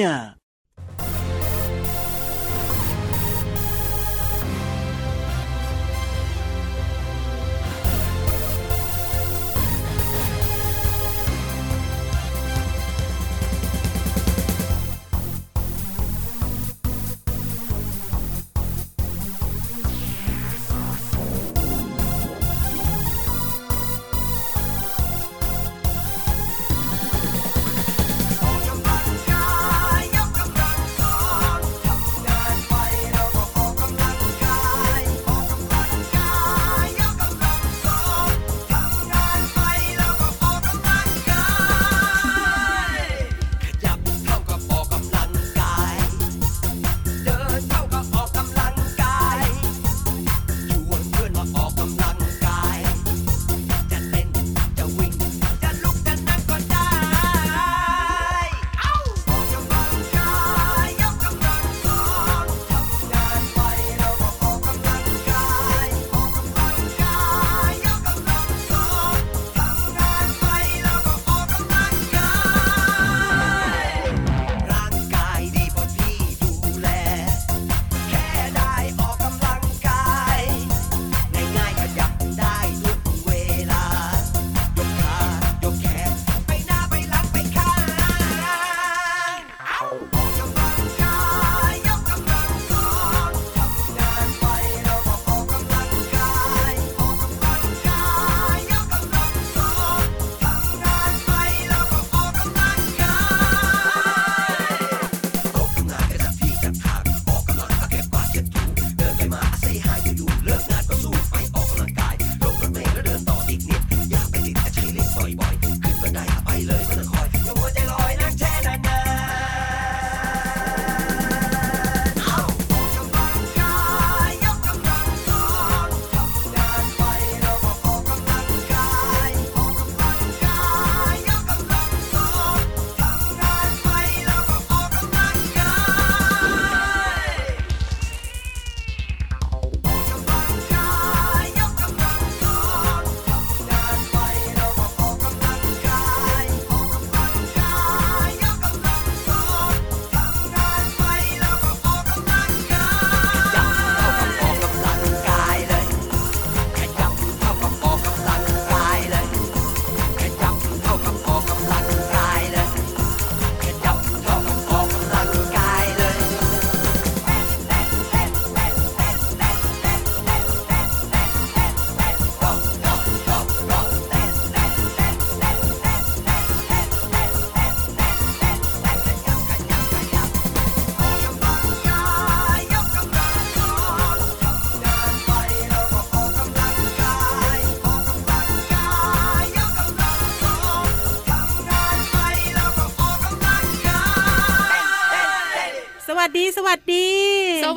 อ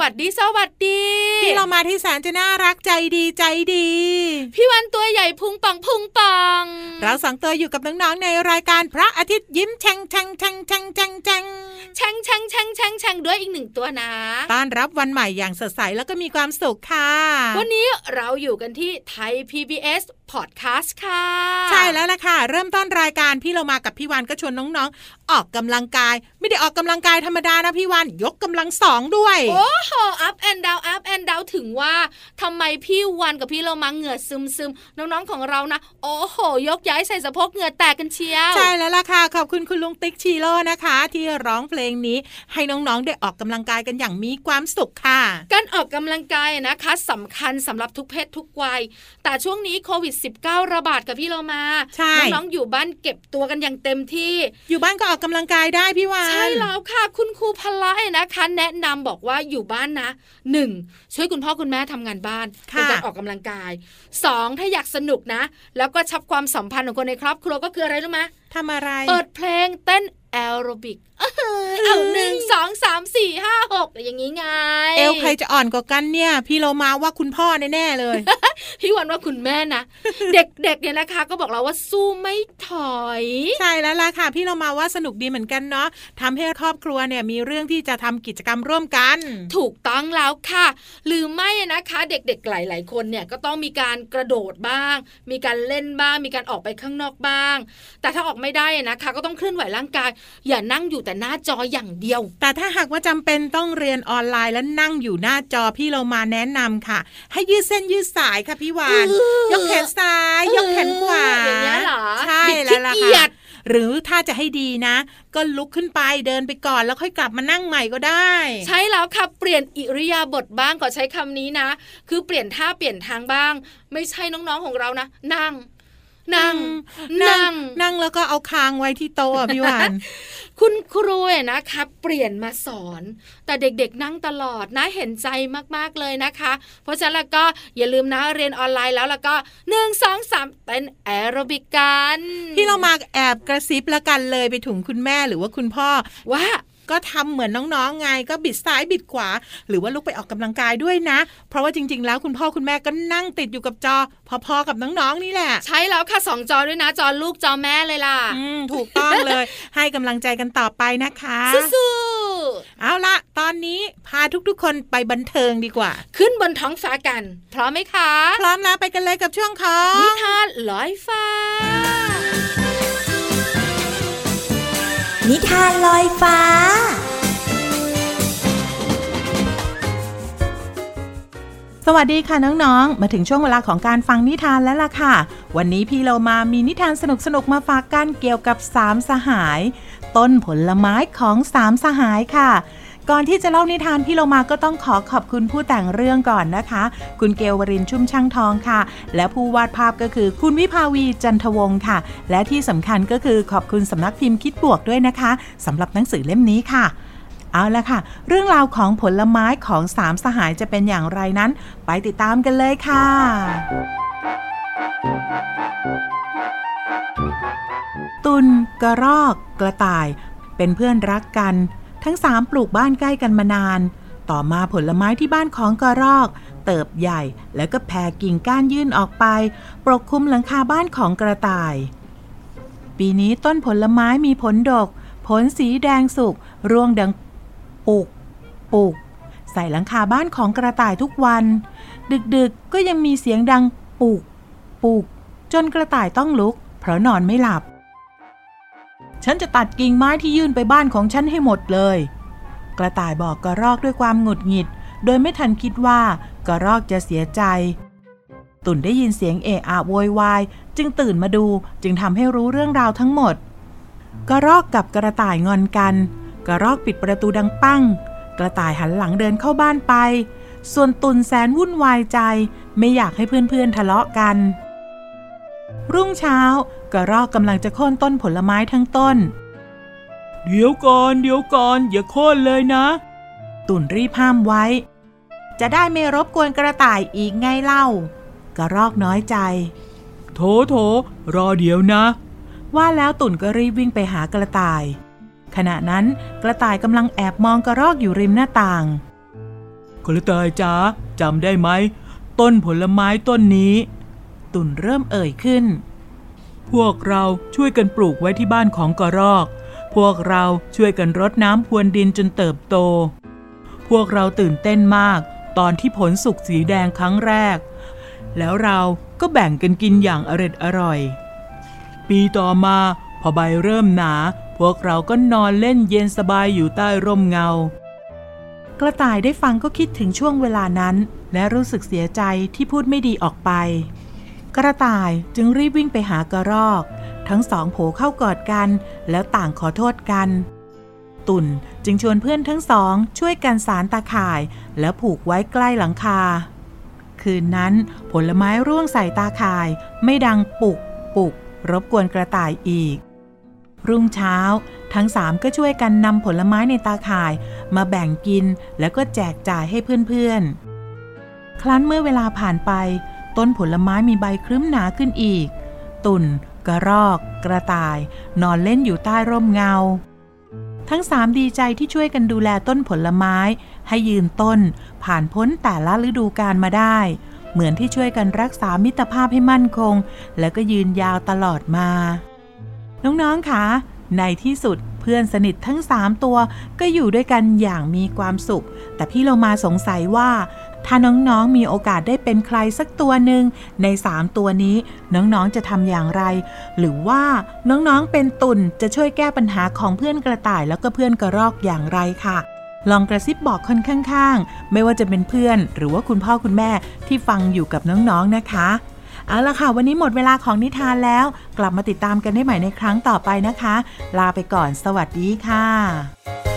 วัสดีสวัสดีพี่เรามาที่แสนจะน่ารักใจดีใจดี พี่วันตัวใหญ่พุงปังพุงปัง เราสองตัวอยู่กับน้องๆในรายการพระอาทิตย์ยิ้มแฉ่งแฉ่งแฉ่งแฉ่งแฉ่งแฉ่งแช่งแช่งแช่งแช่งแช่งด้วยอีกหนึ่งตัวนะต้อนรับวันใหม่อย่างสดใสแล้วก็มีความสุขค่ะ วันนี้เราอยู่กันที่ไทย PBS Podcast ค่ะ ใช่แล้วล่ะค่ะ เริ่มต้นรายการพี่เรามากับพี่วานก็ชวนน้องๆ ออกกำลังกาย ไม่ได้ออกกำลังกายธรรมดานะพี่วานยกกำลังสองด้วย โอ้โห up and down up and down ถึงว่าทำไมพี่วันกับพี่เรามาเหงื่อซึมซึมๆน้องๆของเรานะ โอ้โห ยกย้ายใส่สะโพกเหงื่อแตกกันเชียว ใช่แล้วล่ะค่ะ ขอบคุณคุณลุงติ๊กชีโร่นะคะ ที่ร้องเพลงนี้ ให้น้องๆได้ออกกำลังกายกันอย่างมีความสุขค่ะ การออกกำลังกายนะคะสำคัญสำหรับทุกเพศทุกวัย แต่ช่วงนี้โควิด -19 ระบาดกับพี่เรามาใช่น้องๆอยู่บ้านเก็บตัวกันอย่างเต็มที่ อยู่บ้านก็ออกกำลังกายได้พี่วานใช่แล้วค่ะ คุณครูพละเนี่ยนะคะ แนะนำบอกว่าอยู่บ้านนะหนึ่งช่วยคุณพ่อคุณแม่ทำงานบ้านเป็นการออกกำลังกายสองถ้าอยากสนุกนะ แล้วก็ชับความสัมพันธ์ของคนในครอบครัวก็คืออะไรรู้ไหมทำอะไร เปิดเพลงเต้นแอโรบิกเออเอาหนึ่งสองสามสี่ห้าหกอย่างนี้ไง เอวใครจะอ่อนกว่ากันเนี่ย พี่โลมาว่าคุณพ่อแน่ๆเลย พี่วันว่าคุณแม่นะ เด็กๆเนี่ยนะคะ ก็บอกเราว่าสู้ไม่ถอย ใช่แล้วล่ะค่ะ พี่เรามาว่าสนุกดีเหมือนกันเนาะทำให้ครอบครัวเนี่ยมีเรื่องที่จะทำกิจกรรมร่วมกัน ถูกต้องแล้วค่ะ หรือไม่นะคะ เด็กๆหลาย ๆ คนเนี่ยก็ต้องมีการกระโดดบ้าง มีการเล่นบ้าง มีการออกไปข้างนอกบ้าง แต่ถ้าออกไม่ได้นะคะ ก็ต้องเคลื่อนไหวร่างกาย อย่านั่งอยู่แต่หน้าจออย่างเดียว แต่ถ้าหากว่าจำเป็นต้องเรียนออนไลน์และนั่งอยู่หน้าจอพี่เรามาแนะนำค่ะ ให้ยืดเส้นยืดสายค่ะพี่วานเออยกแขนซ้าย ยกแขนขวาอย่างเงี้ยเหรอใช่บิดแล้วล่ะขี้เกียค่ะจหรือถ้าจะให้ดีนะ ก็ลุกขึ้นไปเดินไปก่อนแล้วค่อยกลับมานั่งใหม่ก็ได้ ใช่แล้วค่ะเปลี่ยนอิริยาบถบ้างขอใช้คำนี้นะ คือเปลี่ยนท่าเปลี่ยนทางบ้าง ไม่ใช่น้องๆของเรานะ นั่ง นั่ง นั่ง นั่งแล้วก็เอาคางไว้ที่โต๊ะอะพี่วานคุณครูเนี่ยนะคะเปลี่ยนมาสอน แต่เด็กๆนั่งตลอดนะเห็นใจมากๆเลยนะคะ เพราะฉะนั้นแล้วก็อย่าลืมนะเรียนออนไลน์แล้วแล้วก็หนึ่งสองสามเต้นแอโรบิกกันพี่เรามาแอบกระซิบละกันเลยไปถึงคุณแม่หรือว่าคุณพ่อว่า ก็ทำเหมือนน้องๆไงก็บิดซ้ายบิดขวา หรือว่าลุกไปออกกำลังกายด้วยนะ เพราะว่าจริง ๆ แล้วคุณพ่อคุณแม่ก็นั่งติดอยู่กับจอ พอๆกับน้องๆนี่แหละ ใช้แล้วค่ะสองจอด้วยนะ จอลูกจอแม่เลยล่ะอืมถูกต้องเลย ให้กำลังใจกันต่อไปนะคะสู้เอาละตอนนี้พาทุกๆ คนไปบันเทิงดีกว่าๆขึ้นบนท้องฟ้ากัน พร้อมไหมคะ พร้อมแล้วไปกันเลยกับช่วงของนิทานลอยฟ้า นิทานลอยฟ้า สวัสดีค่ะน้องๆ มาถึงช่วงเวลาของการฟังนิทานแล้วล่ะค่ะ วันนี้พี่เรามามีนิทานสนุกๆ มาฝากกันเกี่ยวกับสามสหาย ต้นผลไม้ของสามสหายค่ะ ก่อนที่จะเล่านิทานพี่เรามาก็ต้องขอขอบคุณผู้แต่งเรื่องก่อนนะคะ คุณเกลวรินชุ่มช่างทองค่ะ และผู้วาดภาพก็คือคุณวิภาวีจันทวงศ์ค่ะ และที่สำคัญก็คือขอบคุณสำนักพิมพ์คิดบวกด้วยนะคะสำหรับหนังสือเล่มนี้ค่ะเอาละค่ะ เรื่องราวของผลไม้ของสามสหายจะเป็นอย่างไรนั้น ไปติดตามกันเลยค่ะ ตุนกระรอก กระต่าย เป็นเพื่อนรักกัน ทั้งสามปลูกบ้านใกล้กันมานาน ต่อมาผลไม้ที่บ้านของกระรอก เติบใหญ่แล้วก็แผ่กิ่งก้านยื่นออกไป ปกคลุมหลังคาบ้านของกระต่าย ปีนี้ต้นผลไม้มีผลดก ผลสีแดงสุกร่วงดังปุก ปุก ใส่หลังคาบ้านของกระต่ายทุกวัน ดึกๆก็ยังมีเสียงดังปุก ปุก จนกระต่ายต้องลุก เพราะนอนไม่หลับ ฉันจะตัดกิ่งไม้ที่ยื่นไปบ้านของฉันให้หมดเลย กระต่ายบอกกระรอกด้วยความหงุดหงิด โดยไม่ทันคิดว่ากระรอกจะเสียใจ ตุ่นได้ยินเสียงเอะอะโวยวาย จึงตื่นมาดูจึงทำให้รู้เรื่องราวทั้งหมด กระรอกกับกระต่ายงอนกัน กระรอกปิดประตูดังปั้ง กระต่ายหันหลังเดินเข้าบ้านไป ส่วนตุ่นแสนวุ่นวายใจ ไม่อยากให้เพื่อนๆทะเลาะกัน รุ่งเช้า กระรอกกำลังจะโค่นต้นผลไม้ทั้งต้น เดี๋ยวก่อนเดี๋ยวก่อนอย่าโค่นเลยนะ ตุนรีบห้ามไว้ จะได้ไม่รบกวนกระต่ายอีกไงเล่า กระรอกน้อยใจ โถโถรอเดี๋ยวนะ ว่าแล้วตุ่นก็รีบวิ่งไปหากระต่าย ขณะนั้นกระต่ายกำลังแอบมองกระรอกอยู่ริมหน้าต่าง กระต่ายจ๋าจำได้ไหมต้นผลไม้ต้นนี้ ตุ่นเริ่มเอ่ยขึ้น พวกเราช่วยกันปลูกไว้ที่บ้านของกระรอก พวกเราช่วยกันรดน้ำพรวนดินจนเติบโต พวกเราตื่นเต้นมาก ตอนที่ผลสุกสีแดงครั้งแรก แล้วเราก็แบ่งกันกินอย่างอร็ดอร่อย ปีต่อมาพอใบเริ่มหนา พวกเราก็นอนเล่นเย็นสบายอยู่ใต้ร่มเงา กระต่ายได้ฟังก็คิดถึงช่วงเวลานั้น และรู้สึกเสียใจที่พูดไม่ดีออกไป กระต่ายจึงรีบวิ่งไปหากระรอก ทั้งสองโผเข้ากอดกัน แล้วต่างขอโทษกัน ตุ่นจึงชวนเพื่อนทั้งสองช่วยกันสารตาข่าย แล้วผูกไว้ใกล้หลังคา คืนนั้นผลไม้ร่วงใส่ตาข่าย ไม่ดังปุกปุก รบกวนกระต่ายอีก รุ่งเช้า ทั้งสามก็ช่วยกันนำผลไม้ในตาข่าย มาแบ่งกินแล้วก็แจกจ่ายให้เพื่อนๆครั้นเมื่อเวลาผ่านไป ต้นผลไม้มีใบครึ้มหนาขึ้นอีก ตุ่น กระรอก กระต่าย นอนเล่นอยู่ใต้ร่มเงา ทั้งสามดีใจที่ช่วยกันดูแลต้นผลไม้ ให้ยืนต้น ผ่านพ้นแต่ละฤดูกาลมาได้ เหมือนที่ช่วยกันรักษามิตรภาพให้มั่นคง แล้วก็ยืนยาวตลอดมา น้องๆคะในที่สุดเพื่อนสนิททั้ง3ตัวก็อยู่ด้วยกันอย่างมีความสุข แต่พี่เรามาสงสัยว่า ถ้าน้องๆมีโอกาสได้เป็นใครสักตัวหนึ่งใน 3 ตัวนี้ น้องๆจะทำอย่างไร หรือว่าน้องๆเป็นตุ่นจะช่วยแก้ปัญหาของเพื่อนกระต่ายแล้วก็เพื่อนกระรอกอย่างไรค่ะ ลองกระซิบบอกคนข้างๆ ไม่ว่าจะเป็นเพื่อน หรือว่าคุณพ่อคุณแม่ที่ฟังอยู่กับน้องๆนะคะเอาละค่ะ วันนี้หมดเวลาของนิทานแล้ว กลับมาติดตามกันได้ใหม่ในครั้งต่อไปนะคะ ลาไปก่อน สวัสดีค่ะ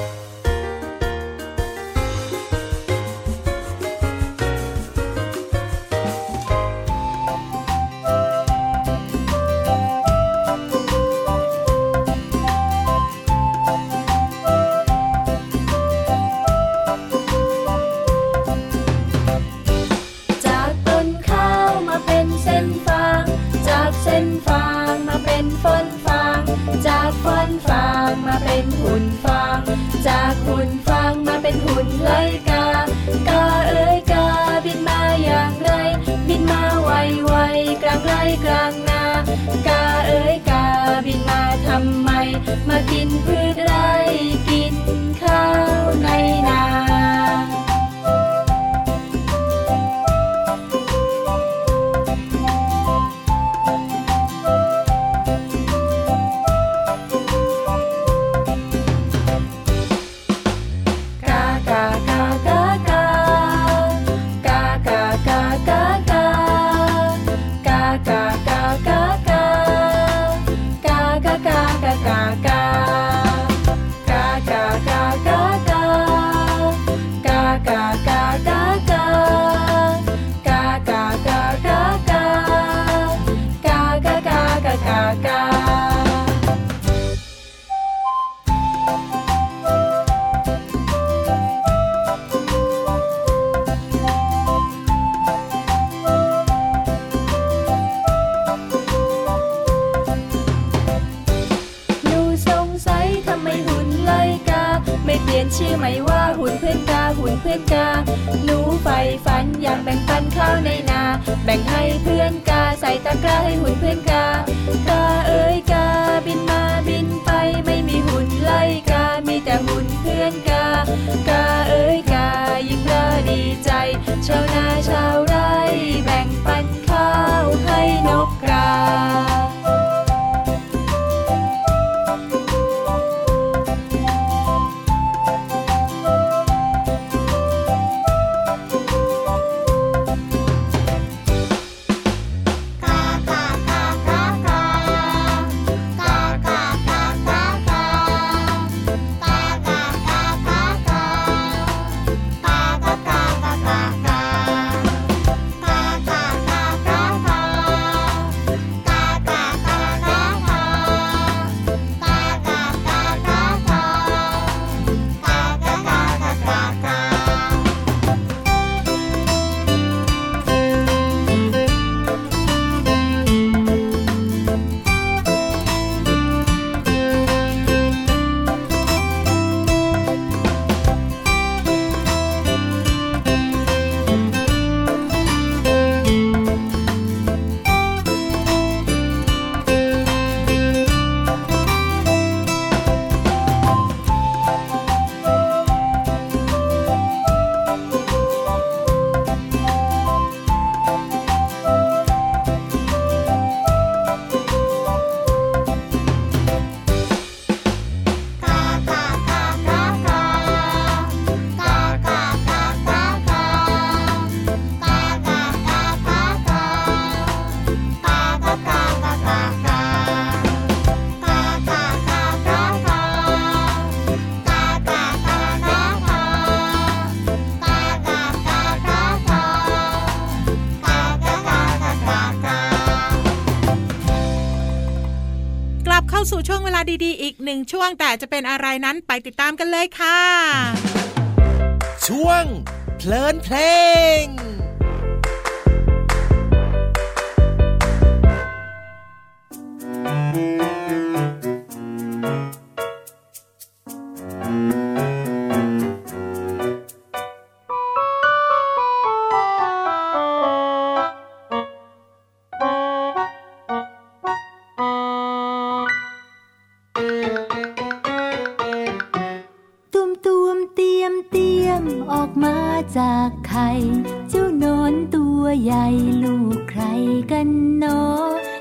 ใกล้เหมือนเพื่อน สู่ช่วงเวลาดีๆ อีกหนึ่งช่วงแต่จะเป็นอะไรนั้นไปติดตามกันเลยค่ะ ช่วงเพลินเพลงจา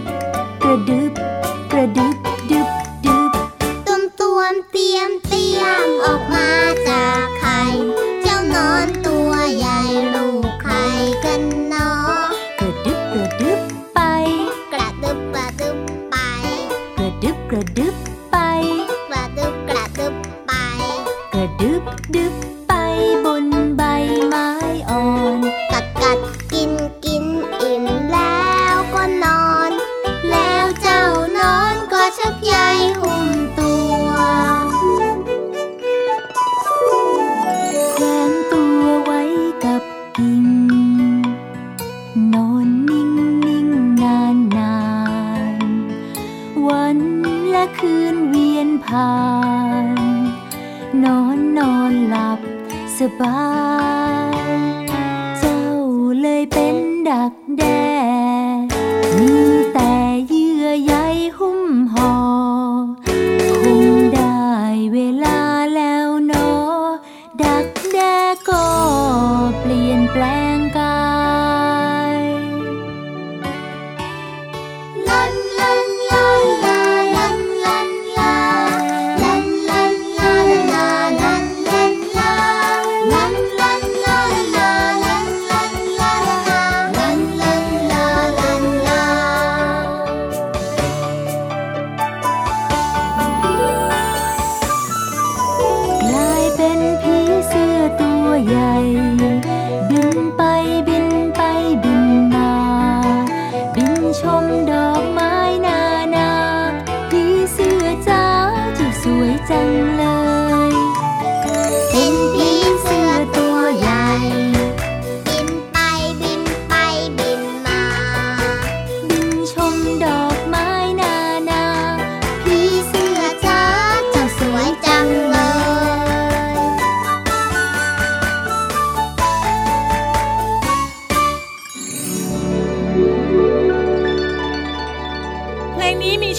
บ ม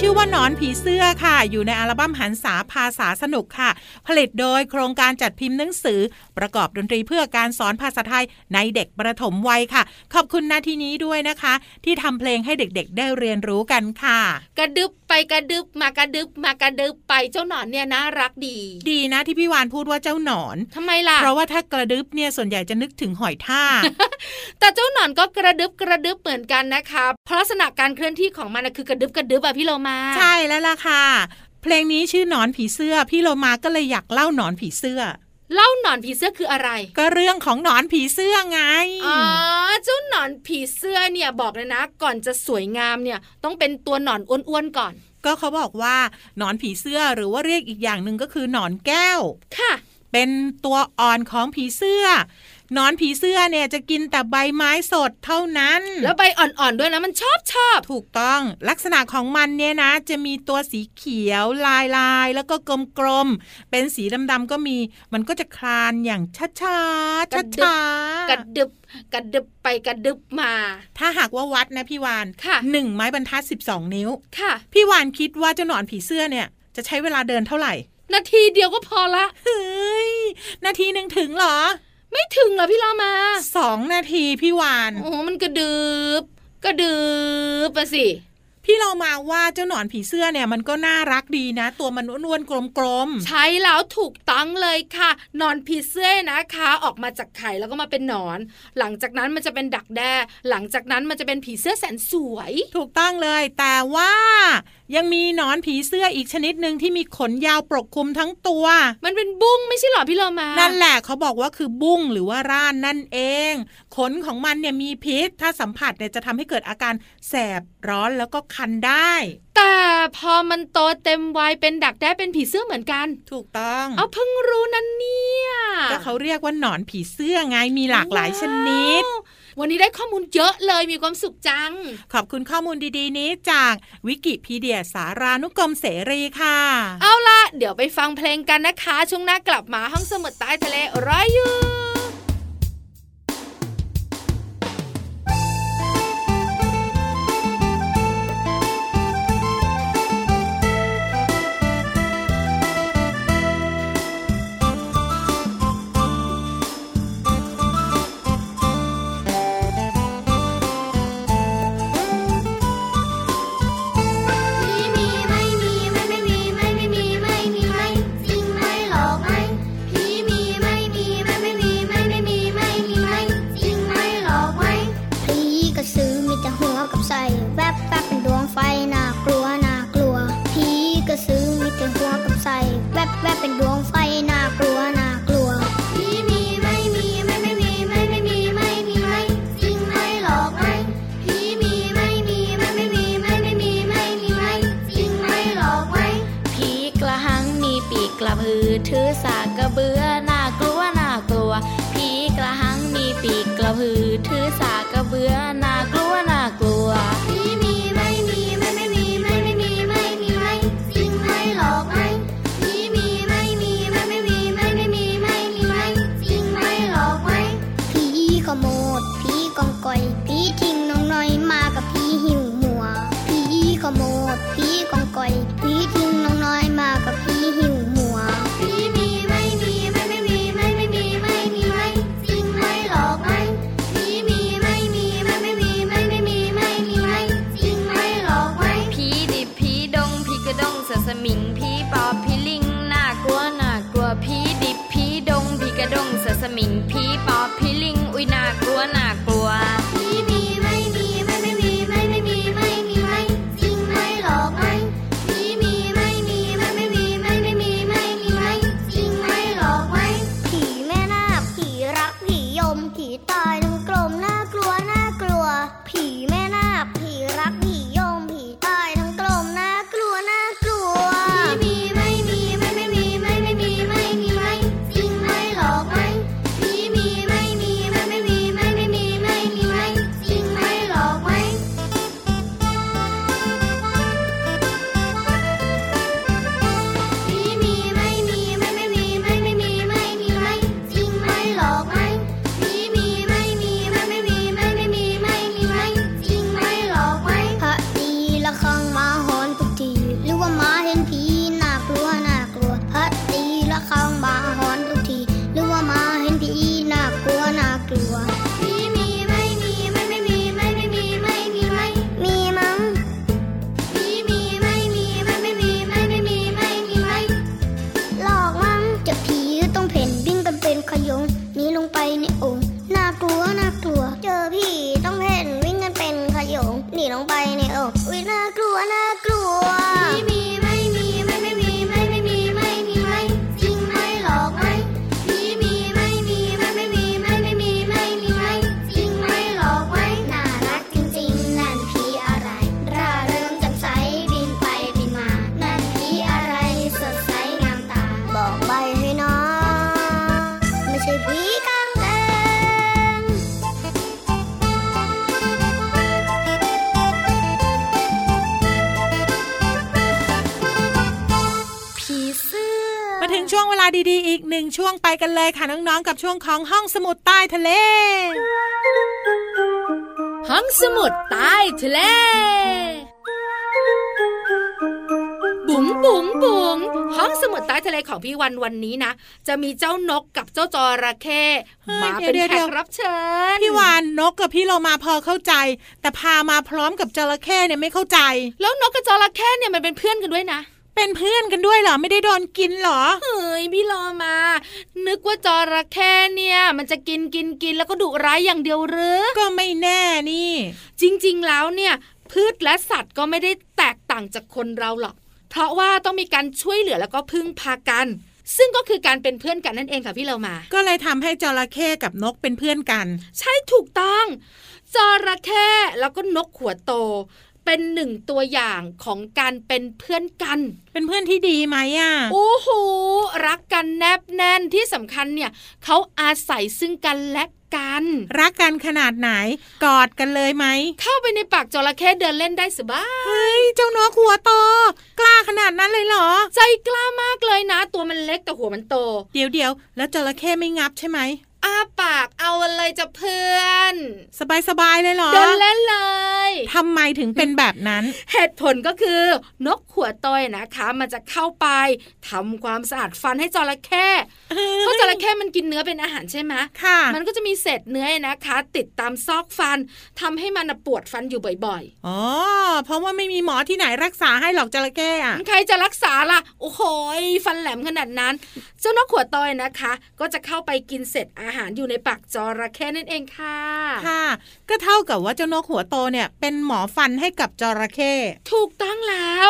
ชื่อว่าหนอนผีเสื้อค่ะ อยู่ในอัลบั้มหันษาภาษาสนุกค่ะ ผลิตโดยโครงการจัดพิมพ์หนังสือ ประกอบดนตรีเพื่อการสอนภาษาไทยในเด็กประถมวัยค่ะ ขอบคุณนาทีนี้ด้วยนะคะ ที่ทำเพลงให้เด็กๆ ได้เรียนรู้กันค่ะ กระดึบไปกระดึบมากระดึบมากระดึบไปเจ้าหนอนเนี่ยน่ารักดี ดีนะที่พี่วานพูดว่าเจ้าหนอนทำไมล่ะ เพราะว่าถ้ากระดึบเนี่ยส่วนใหญ่จะนึกถึงหอยทากแต่เจ้าหนอนก็กระดึบกระดึบเหมือนกันนะคะเพราะลักษณะการเคลื่อนที่ของมันนะคือกระดึบกระดึบอะพี่โลมาใช่แล้วล่ะค่ะ เพลงนี้ชื่อหนอนผีเสื้อ พี่โลมาก็เลยอยากเล่าหนอนผีเสื้อเล่าหนอนผีเสื้อคืออะไร ก็เรื่องของหนอนผีเสื้อไง อ๋อ เจ้าหนอนผีเสื้อเนี่ยบอกเลยนะ ก่อนจะสวยงามเนี่ยต้องเป็นตัวหนอนอ้วนๆก่อน ก็เขาบอกว่าหนอนผีเสื้อหรือว่าเรียกอีกอย่างหนึ่งก็คือหนอนแก้ว ค่ะ เป็นตัวอ่อนของผีเสื้อหนอนผีเสื้อเนี่ยจะกินแต่ใบไม้สดเท่านั้น แล้วใบอ่อนๆด้วยนะมันชอบชอบถูกต้องลักษณะของมันเนี่ยนะ จะมีตัวสีเขียวลายลายๆแล้วก็กลมๆเป็นสีดำๆก็มี มันก็จะคลานอย่างช้าๆช้าๆกระดึบกระดึบไปกระดึบมา ถ้าหากว่าวัดนะพี่วานค่ะหนึ่งไม้บรรทัด12นิ้วค่ะ พี่วานคิดว่าเจ้าหนอนผีเสื้อเนี่ยจะใช้เวลาเดินเท่าไหร่ นาทีเดียวก็พอละเฮ้ยนาทีหนึ่งถึงเหรอ ไม่ถึงเหรอพี่เรามาสองนาทีพี่วานโอ้โหมันกระดึบกระดึบไปสิพี่เรามาว่าเจ้าหนอนผีเสื้อเนี่ยมันก็น่ารักดีนะ ตัวมันอ้วนๆกลมใช้แล้วถูกต้องเลยค่ะหนอนผีเสื้อนะคะ ออกมาจากไข่แล้วก็มาเป็นหนอน หลังจากนั้นมันจะเป็นดักแด้หลังจากนั้นมันจะเป็นผีเสื้อแสนสวยๆถูกต้องเลย แต่ว่ายังมีหนอนผีเสื้ออีกชนิดหนึ่งที่มีขนยาวปกคลุมทั้งตัว มันเป็นบุ้งไม่ใช่เหรอพี่เรามา นั่นแหละเขาบอกว่าคือบุ้งหรือว่าร่านนั่นเอง ขนของมันเนี่ยมีพิษ ถ้าสัมผัสเนี่ยจะทำให้เกิดอาการแสบร้อนแล้วก็คันได้ แต่พอมันโตเต็มวัยเป็นดักแด้เป็นผีเสื้อเหมือนกัน ถูกต้อง เอาเพิ่งรู้นั่นเนี่ยก็เขาเรียกว่าหนอนผีเสื้อไงมีหลากหลายชนิด วันนี้ได้ข้อมูลเยอะเลยมีความสุขจัง ขอบคุณข้อมูลดีๆ นี้จากวิกิพีเดียสารานุกรมเสรีค่ะ เอาล่ะ เดี๋ยวไปฟังเพลงกันนะคะ ช่วงหน้ากลับมาห้องสมุดใต้ทะเลร้อยอยู่ คนขี่ตาย ไปกันเลยค่ะน้องๆ กับช่วงของห้องสมุดใต้ทะเล ห้องสมุดใต้ทะเล บุ๋งบุ๋งบุ๋งห้องสมุดใต้ทะเลของพี่วันวันนี้นะจะมีเจ้านกกับเจ้าจระเข้มาเป็นแขกรับเชิญพี่วันนกกับพี่เรามาพอเข้าใจ แต่พามาพร้อมกับจระเข้เนี่ยไม่เข้าใจ แล้วนกกับจระเข้เนี่ยมันเป็นเพื่อนกันด้วยนะ เป็นเพื่อนกันด้วยเหรอ ไม่ได้โดนกินเหรอ เฮ้ยพี่โลมา นึกว่าจระเข้เนี่ย มันจะกินกินกินแล้วก็ดุร้ายอย่างเดียวหรือ ก็ไม่แน่นี่ จริงๆแล้วเนี่ย พืชและสัตว์ก็ไม่ได้แตกต่างจากคนเราหรอก เพราะว่าต้องมีการช่วยเหลือแล้วก็พึ่งพากันซึ่งก็คือการเป็นเพื่อนกันนั่นเองค่ะพี่เรามา ก็เลยทำให้จระเข้กับนกเป็นเพื่อนกัน ใช่ถูกต้องจระเข้แล้วก็นกหัวโต เป็นหนึ่งตัวอย่างของการเป็นเพื่อนกัน เป็นเพื่อนที่ดีไหมอะโอ้โหรักกันแนบแน่นที่สำคัญเนี่ยเขาอาศัยซึ่งกันและกันรักกันขนาดไหน กอดกันเลยไหม เข้าไปในปากจระเข้เดินเล่นได้สบายเฮ้ย เจ้านกหัวโต กล้าขนาดนั้นเลยเหรอ ใจกล้ามากเลยนะ ตัวมันเล็กแต่หัวมันโต เดี๋ยวเดี๋ยวแล้วจระเข้ไม่งับใช่ไหม อ้าปากเอาอะไรจะเพื่อน สบายสบายๆเลยเหรอเดินเล่นเลยทำไมถึงเป็นแบบนั้น เหตุผลก็คือนกขัวต้อยนะคะ มันจะเข้าไปทำความสะอาดฟันให้จระเข้เพราะจระเข้มันกินเนื้อเป็นอาหารใช่ไหมค่ะ มันก็จะมีเศษเนื้อนะคะ ติดตามซอกฟันทำให้มันน่ะปวดฟันอยู่บ่อยอ๋อเพราะว่าไม่มีหมอที่ไหนรักษาให้หรอกจระเข้อะๆใครจะรักษาล่ะโอ้โหยฟันแหลมขนาดนั้น เจ้านกขัวต้อยนะคะ ก็จะเข้าไปกินเศษอาหารอยู่ในปากจระเข้นั่นเองค่ะ ค่ะ ก็เท่ากับว่าเจ้านกหัวโตเนี่ย เป็นหมอฟันให้กับจระเข้ถูกต้องแล้ว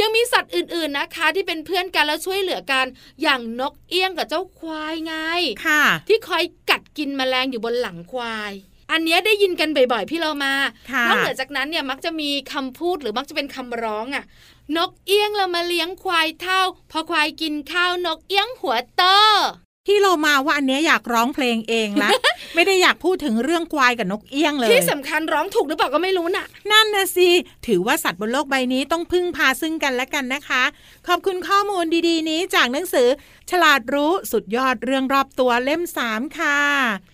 ยังมีสัตว์อื่นๆนะคะ ที่เป็นเพื่อนกันแล้วช่วยเหลือกัน อย่างนกเอี้ยงกับเจ้าควายไงค่ะ ที่คอยกัดกินแมลงอยู่บนหลังควายอันเนี้ยได้ยินกันบ่อยๆ พี่เรามาค่ะนอกเหนือจากนั้นเนี่ยมักจะมีคำพูดหรือมักจะเป็นคำร้องอะ่ะ นกเอี้ยงเรามาเลี้ยงควายเท่า พอควายกินข้าวนกเอี้ยงหัวโต ที่เรามาว่าอันเนี้ยอยากร้องเพลงเองละ ไม่ได้อยากพูดถึงเรื่องควายกับนกเอี้ยงเลย ที่สำคัญร้องถูกหรือเปล่าก็ไม่รู้น่ะ นั่นนะสิ ถือว่าสัตว์บนโลกใบนี้ต้องพึ่งพาซึ่งกันและกันนะคะ ขอบคุณข้อมูลดีๆ นี้จากหนังสือ ฉลาดรู้สุดยอดเรื่องรอบตัวเล่ม 3 ค่ะ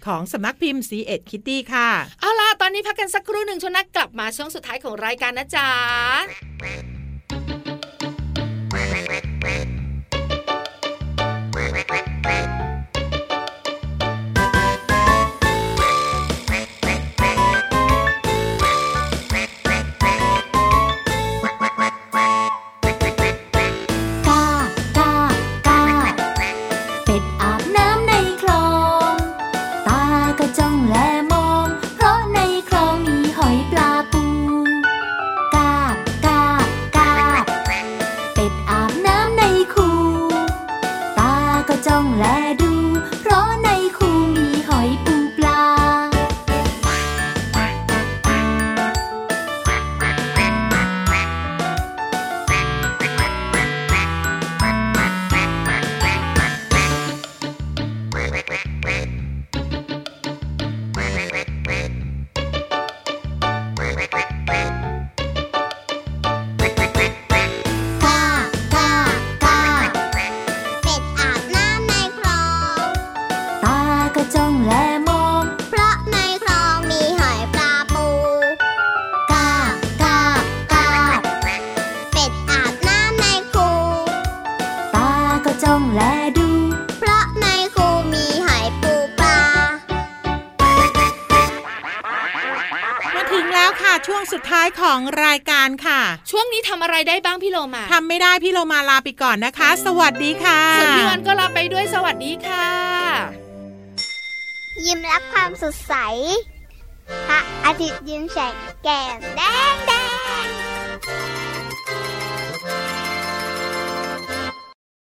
ของสำนักพิมพ์สีเอ็ดคิตตี้ค่ะ เอาล่ะ ตอนนี้พักกันสักครู่หนึ่งช่วงหนักกลับมาช่วงสุดท้ายของรายการนะจ๊ะ ได้บ้างพี่โลมาทำไม่ได้พี่โลมาลาไปก่อนนะคะ สวัสดีค่ะส่วนพี่วันก็ลาไปด้วยสวัสดีค่ะ ยิ้มรับความสดใสพระอาทิตย์ยิ้มแฉกแก้มแดงแดง